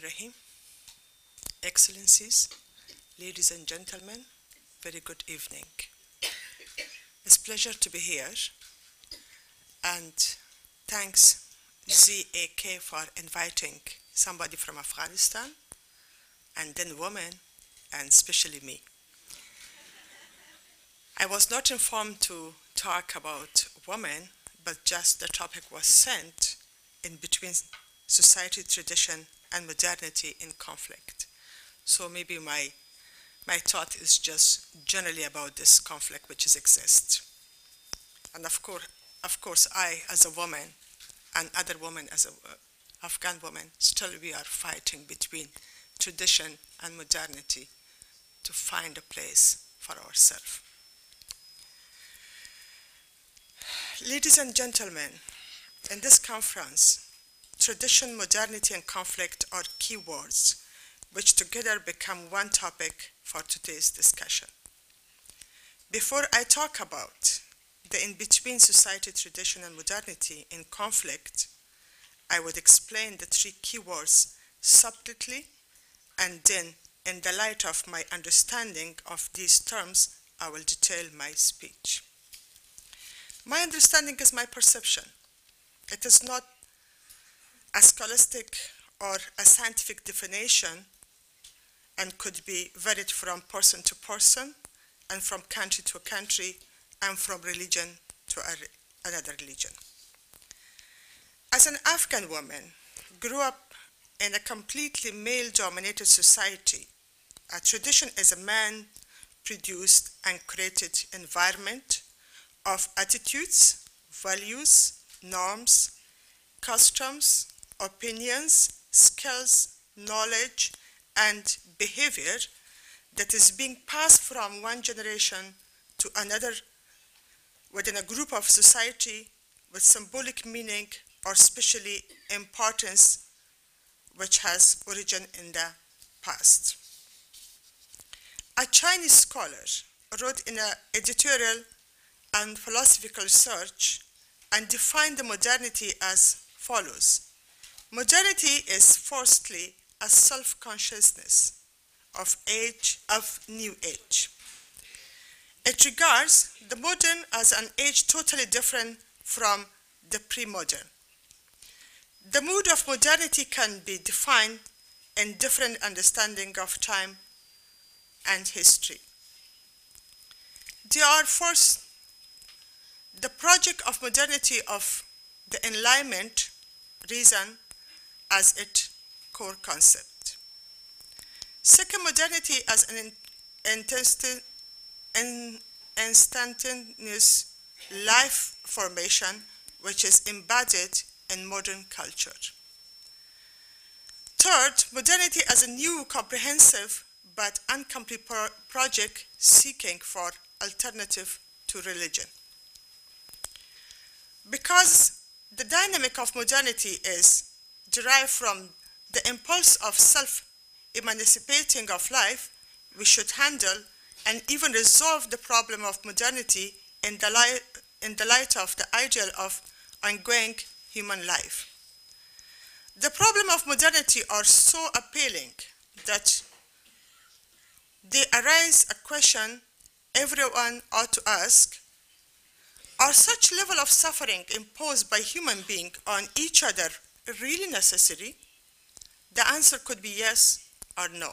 Rahim. Excellencies, ladies and gentlemen, very good evening. It's a pleasure to be here, and thanks ZAK for inviting somebody from Afghanistan, and then women, and especially me. I was not informed to talk about women, but just the topic was sent in between society, tradition, and modernity in conflict. So maybe my, my thought is just generally about this conflict which is exists. And of course, of course, I as a woman and other women as a uh, Afghan woman, still we are fighting between tradition and modernity to find a place for ourselves. Ladies and gentlemen, in this conference, tradition, modernity, and conflict are keywords which together become one topic for today's discussion. Before I talk about the in between society, tradition, and modernity in conflict, I would explain the three keywords subtly and then, in the light of my understanding of these terms, I will detail my speech. My understanding is my perception. It is not a scholastic or a scientific definition and could be varied from person to person and from country to country and from religion to a, another religion. As an Afghan woman, grew up in a completely male-dominated society, a tradition is a man-produced and created environment of attitudes, values, norms, customs, opinions, skills, knowledge, and behavior that is being passed from one generation to another within a group of society with symbolic meaning or specially importance which has origin in the past. A Chinese scholar wrote in an editorial and philosophical research and defined the modernity as follows. Modernity is firstly a self-consciousness of age of new age. It regards the modern as an age totally different from the pre-modern. The mood of modernity can be defined in different understanding of time and history. There are first the project of modernity of the Enlightenment reason as its core concept. Second, modernity as an instantaneous life formation which is embedded in modern culture. Third, modernity as a new comprehensive but incomplete pro project seeking for alternative to religion. Because the dynamic of modernity is derived from the impulse of self-emancipating of life, we should handle and even resolve the problem of modernity in the, light, in the light of the ideal of ongoing human life. The problem of modernity are so appealing that they arise a question everyone ought to ask are such level of suffering imposed by human being on each other really necessary? The answer could be yes or no.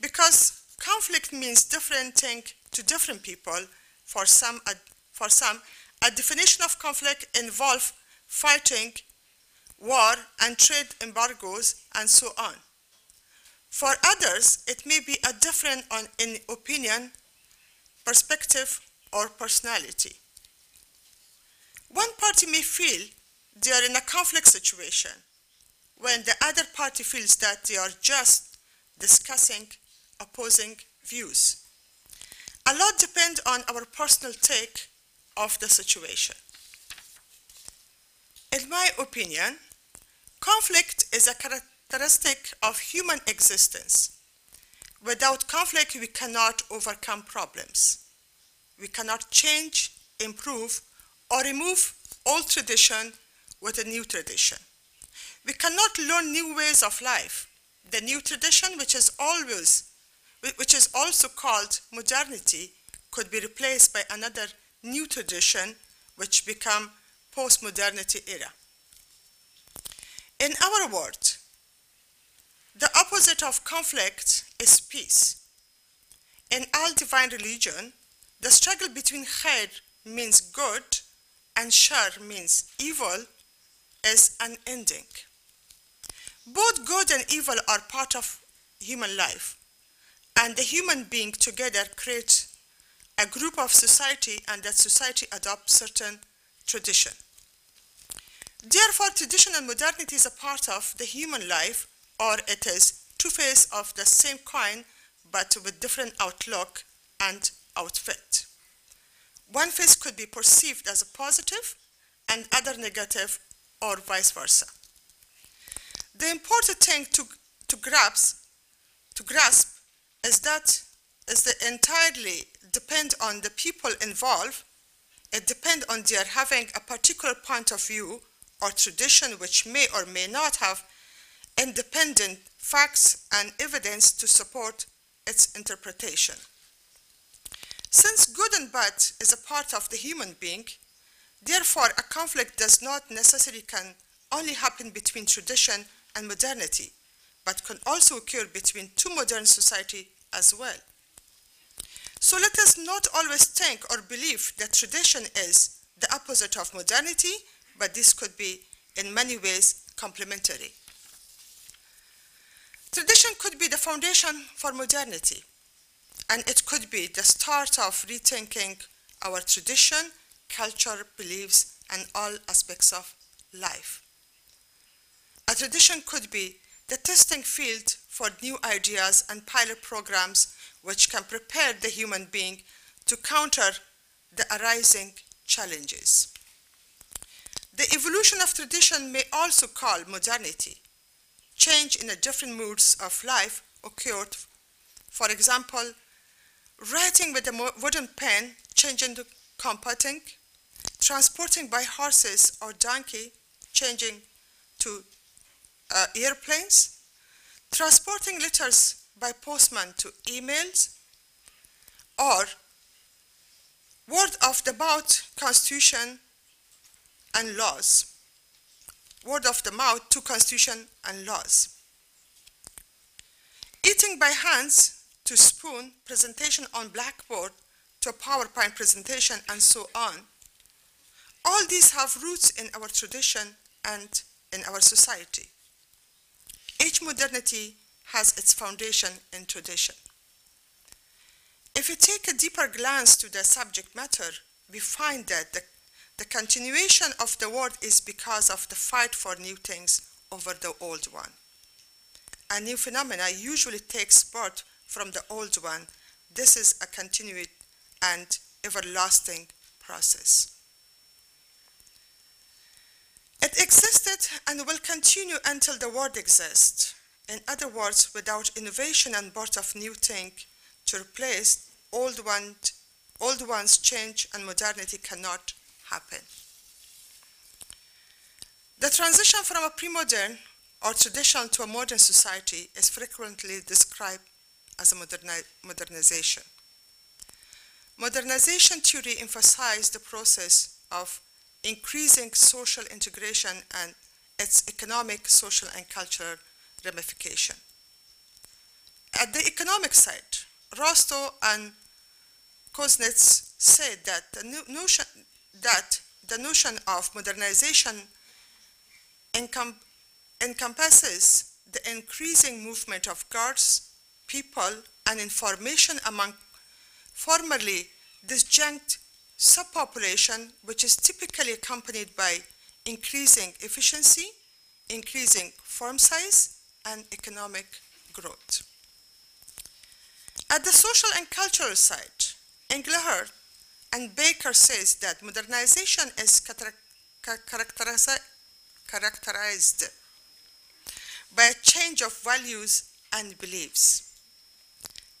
Because conflict means different thing to different people. For some, for some, a definition of conflict involves fighting, war, and trade embargoes, and so on. For others, it may be a different on, in opinion, perspective, or personality. One party may feel they are in a conflict situation when the other party feels that they are just discussing opposing views. A lot depends on our personal take of the situation. In my opinion, conflict is a characteristic of human existence. Without conflict, we cannot overcome problems. We cannot change, improve, or remove old tradition with a new tradition. We cannot learn new ways of life. The new tradition, which is always, which is also called modernity, could be replaced by another new tradition, which become post-modernity era. In our world, the opposite of conflict is peace. In all divine religion, the struggle between khair means good and shar means evil is unending. Both good and evil are part of human life, and the human being together create a group of society, and that society adopts certain tradition. Therefore, tradition and modernity is a part of the human life, or it is two faces of the same coin, but with different outlook and outfit. One face could be perceived as a positive and other negative, or vice versa. The important thing to, to grasp to grasp is that is that entirely depend on the people involved. It depends on their having a particular point of view or tradition which may or may not have independent facts and evidence to support its interpretation. Since good and bad is a part of the human being, therefore a conflict does not necessarily can only happen between tradition and modernity, but can also occur between two modern society as well. So let us not always think or believe that tradition is the opposite of modernity, but this could be in many ways complementary. Tradition could be the foundation for modernity, and it could be the start of rethinking our tradition, culture, beliefs, and all aspects of life. A tradition could be the testing field for new ideas and pilot programs which can prepare the human being to counter the arising challenges. The evolution of tradition may also call modernity. Change in the different moods of life occurred. For example, writing with a wooden pen changing to computing, transporting by horses or donkey changing to uh, airplanes, transporting letters by postman to emails, or word of the mouth constitution and laws. Word of the mouth to constitution and laws. Eating by hands to spoon, presentation on blackboard to a PowerPoint presentation, and so on. All these have roots in our tradition and in our society. Each modernity has its foundation in tradition. If we take a deeper glance to the subject matter, we find that the, the continuation of the world is because of the fight for new things over the old one. A new phenomena usually takes birth from the old one. This is a continued and everlasting process. It existed and will continue until the world exists. In other words, without innovation and birth of new thing to replace old one, old ones change and modernity cannot happen. The transition from a pre-modern or traditional to a modern society is frequently described as a moderni- modernization. Modernization theory emphasizes the process of increasing social integration and its economic, social, and cultural ramification. At the economic side, Rostow and Kuznets said that the notion that the notion of modernization encom- encompasses the increasing movement of goods, people, and information among formerly disjunct subpopulation, which is typically accompanied by increasing efficiency, increasing farm size, and economic growth. At the social and cultural side, Inglehart and Baker says that modernization is characterized by a change of values and beliefs.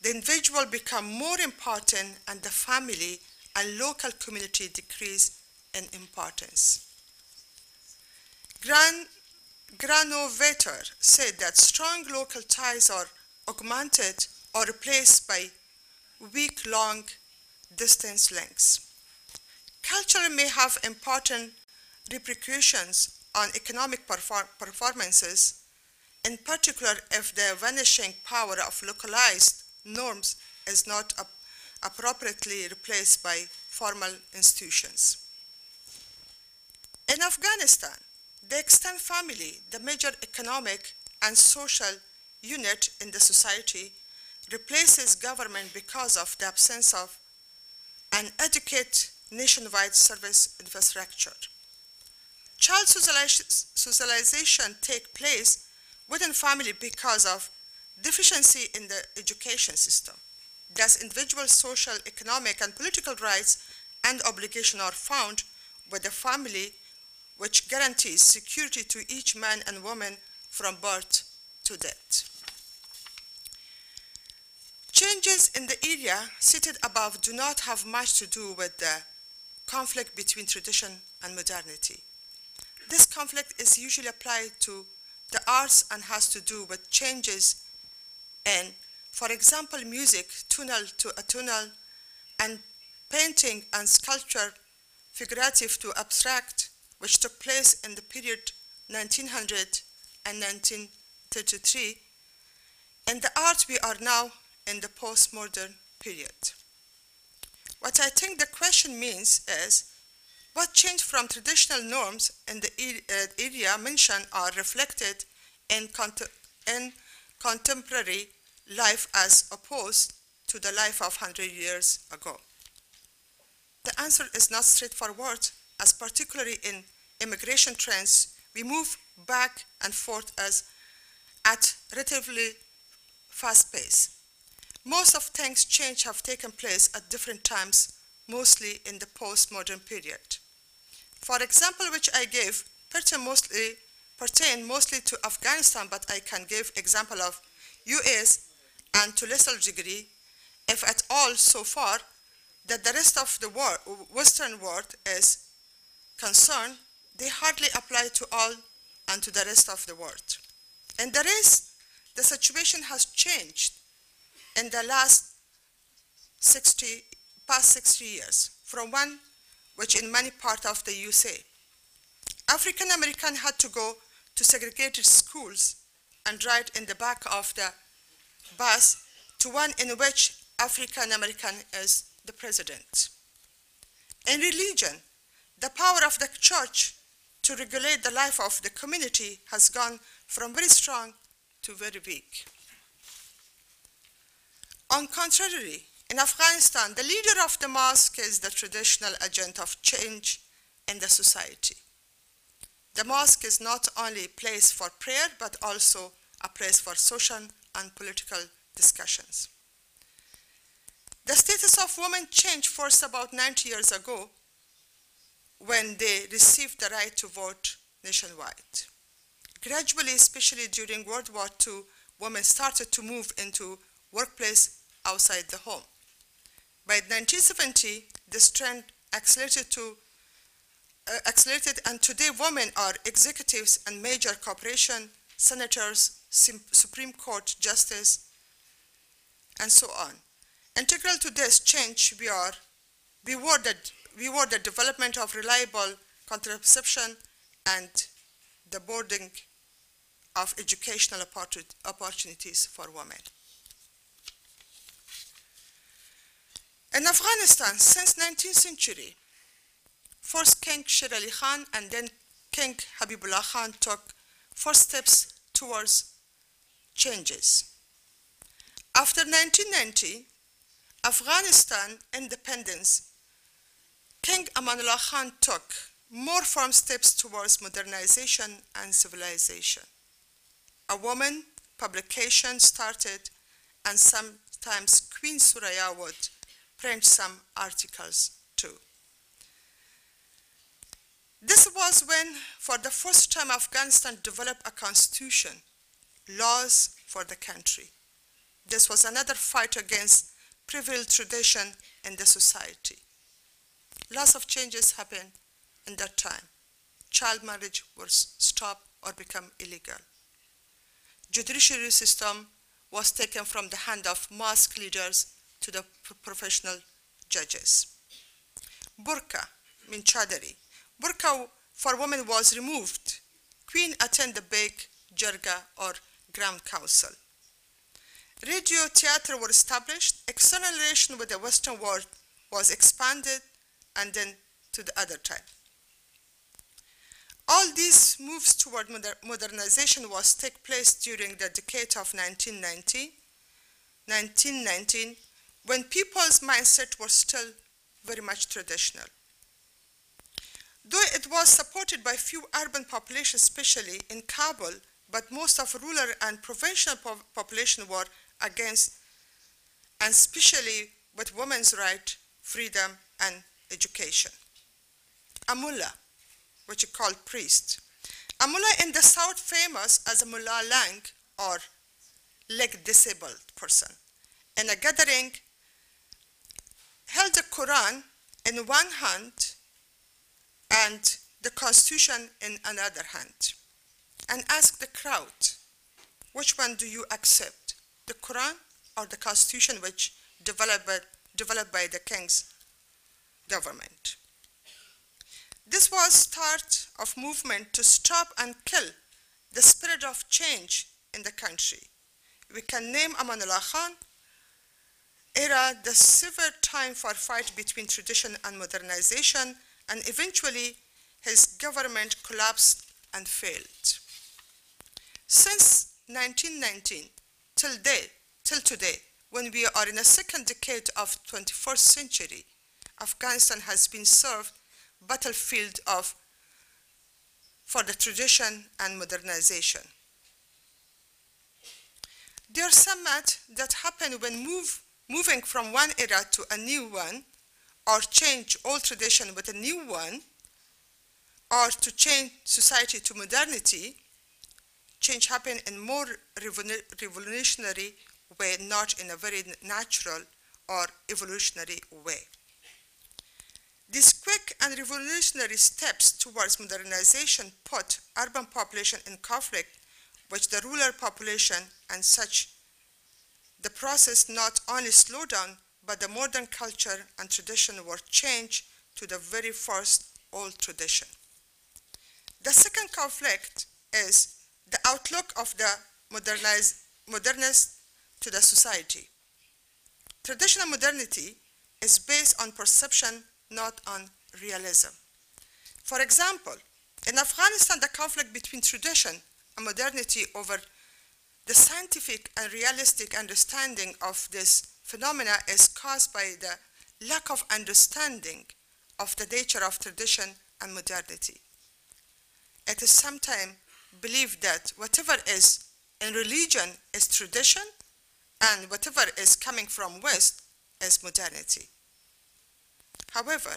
The individual become more important and the family and local community decrease in importance. Grant, Granovetter said that strong local ties are augmented or replaced by weak long distance links. Culture may have important repercussions on economic perfor- performances, in particular if the vanishing power of localized norms is not ap- appropriately replaced by formal institutions. In Afghanistan, the extended family, the major economic and social unit in the society, replaces government because of the absence of an adequate nationwide service infrastructure. Child socialization takes place within family because of deficiency in the education system. Thus, individual social, economic, and political rights and obligations are found with the family, which guarantees security to each man and woman from birth to death. Changes in the area cited above do not have much to do with the conflict between tradition and modernity. This conflict is usually applied to the arts and has to do with changes in, for example, music, tonal to atonal, and painting and sculpture, figurative to abstract, which took place in the period 1900 and 1933. In the art, we are now in the postmodern period. What I think the question means is what changed from traditional norms in the uh, area mentioned are reflected in, in contemporary life as opposed to the life of 100 years ago? The answer is not straightforward, as particularly in immigration trends, we move back and forth as at relatively fast pace. Most of things change have taken place at different times, mostly in the postmodern period. For example, which I gave, pertain mostly, pertain mostly to Afghanistan, but I can give example of US and to lesser degree, if at all so far, that the rest of the world, Western world is concerned, they hardly apply to all and to the rest of the world. And the rest, the situation has changed in the last 60, past 60 years, from one which in many parts of the USA. African American had to go to segregated schools and ride in the back of the bus to one in which African American is the president. In religion, the power of the church to regulate the life of the community has gone from very strong to very weak. On contrary, in Afghanistan, the leader of the mosque is the traditional agent of change in the society. The mosque is not only a place for prayer, but also a place for social and political discussions. The status of women changed first about 90 years ago when they received the right to vote nationwide. Gradually, especially during World War II, women started to move into workplace outside the home. By 1970, this trend accelerated to Uh, accelerated, and today women are executives and major corporation, senators, Supreme Court justice, and so on. Integral to this change, we are the, we the development of reliable contraception and the boarding of educational opportunities for women. In Afghanistan, since 19th century, first King Sher Ali Khan and then King Habibullah Khan took first steps towards changes. After 1990, Afghanistan independence, King Amanullah Khan took more firm steps towards modernization and civilization. A woman publication started, and sometimes Queen Suraya would print some articles This was when, for the first time, Afghanistan developed a constitution, laws for the country. This was another fight against privileged tradition in the society. Lots of changes happened in that time. Child marriage was stopped or become illegal. Judiciary system was taken from the hand of mosque leaders to the professional judges. Burqa, min chadari. Burqa for women was removed. Queen attended the big jirga or Grand Council. Radio theater were established. External relation with the Western world was expanded and then to the other type. All these moves toward moder- modernization was take place during the decade of 1990, 1919, when people's mindset was still very much traditional. Though it was supported by few urban populations, especially in Kabul, but most of rural and provincial po- population were against, and especially with women's right, freedom, and education. A mullah, which is called priest. A mullah in the south famous as a mullah lang or leg disabled person. In a gathering, held the Quran in one hand and the Constitution in another hand, and ask the crowd, which one do you accept, the Quran or the Constitution which developed by, developed by the king's government? This was start of movement to stop and kill the spirit of change in the country. We can name Amanullah Khan era the severe time for fight between tradition and modernization, and eventually his government collapsed and failed. Since 1919 till, day, till today, when we are in the second decade of 21st century, Afghanistan has been served battlefield of for the tradition and modernization. There are some that happen when move, moving from one era to a new one, or change old tradition with a new one, or to change society to modernity, change happen in more revolutionary way, not in a very natural or evolutionary way. These quick and revolutionary steps towards modernization put urban population in conflict with the rural population and such the process not only slowed down but the modern culture and tradition were changed to the very first old tradition. The second conflict is the outlook of the modernist to the society. Traditional modernity is based on perception not on realism. For example, in Afghanistan, the conflict between tradition and modernity over the scientific and realistic understanding of this phenomena is caused by the lack of understanding of the nature of tradition and modernity. It is sometimes believed that whatever is in religion is tradition and whatever is coming from West is modernity. However,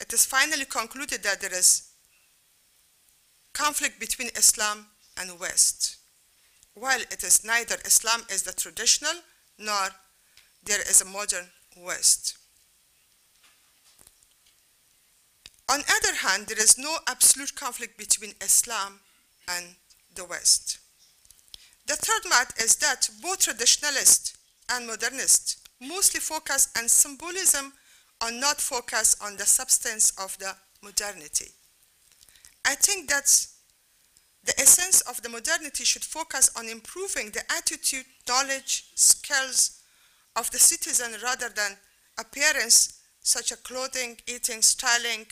it is finally concluded that there is conflict between Islam and West. While it is neither Islam is the traditional nor there is a modern West. On the other hand, there is no absolute conflict between Islam and the West. The third math is that both traditionalists and modernists mostly focus on symbolism and not focus on the substance of the modernity. I think that the essence of the modernity should focus on improving the attitude, knowledge, skills of the citizen rather than appearance such as clothing, eating, styling,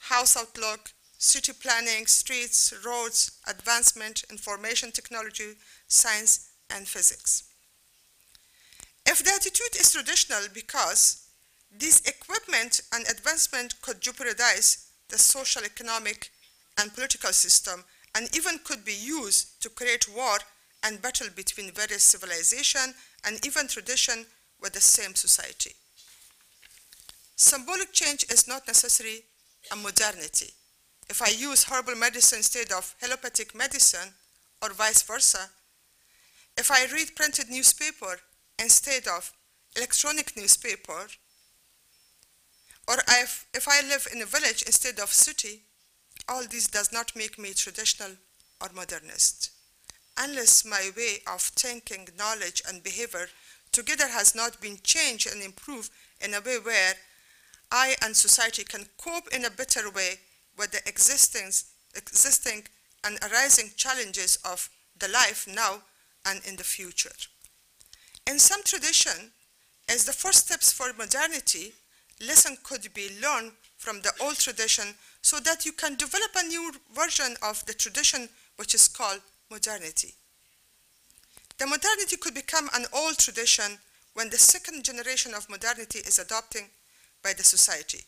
house outlook, city planning, streets, roads, advancement, information technology, science, and physics. If the attitude is traditional because this equipment and advancement could jeopardize the social, economic, and political system, and even could be used to create war and battle between various civilizations and even tradition with the same society. Symbolic change is not necessarily a modernity. If I use herbal medicine instead of allopathic medicine, or vice versa, if I read printed newspaper instead of electronic newspaper, or if, if I live in a village instead of city, all this does not make me traditional or modernist. Unless my way of thinking, knowledge, and behavior together has not been changed and improved in a way where I and society can cope in a better way with the existing, existing and arising challenges of the life now and in the future. In some tradition, as the first steps for modernity, lesson could be learned from the old tradition so that you can develop a new version of the tradition which is called modernity. The modernity could become an old tradition when the second generation of modernity is adopting by the society.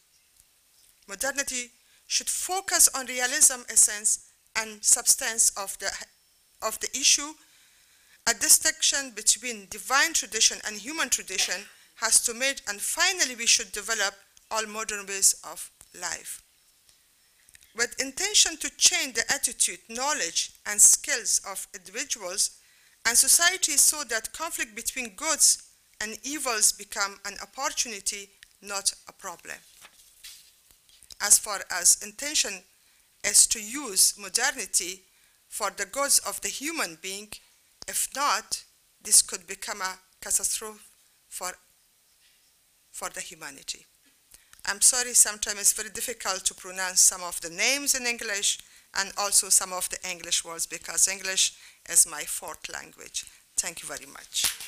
Modernity should focus on realism, essence, and substance of the, of the issue. A distinction between divine tradition and human tradition has to made, and finally we should develop all modern ways of life. With intention to change the attitude, knowledge, and skills of individuals and society so that conflict between goods and evils become an opportunity, not a problem. As far as intention is to use modernity for the goods of the human being, if not, this could become a catastrophe for, for the humanity. I'm sorry, sometimes it's very difficult to pronounce some of the names in English and also some of the English words because English is my fourth language. Thank you very much.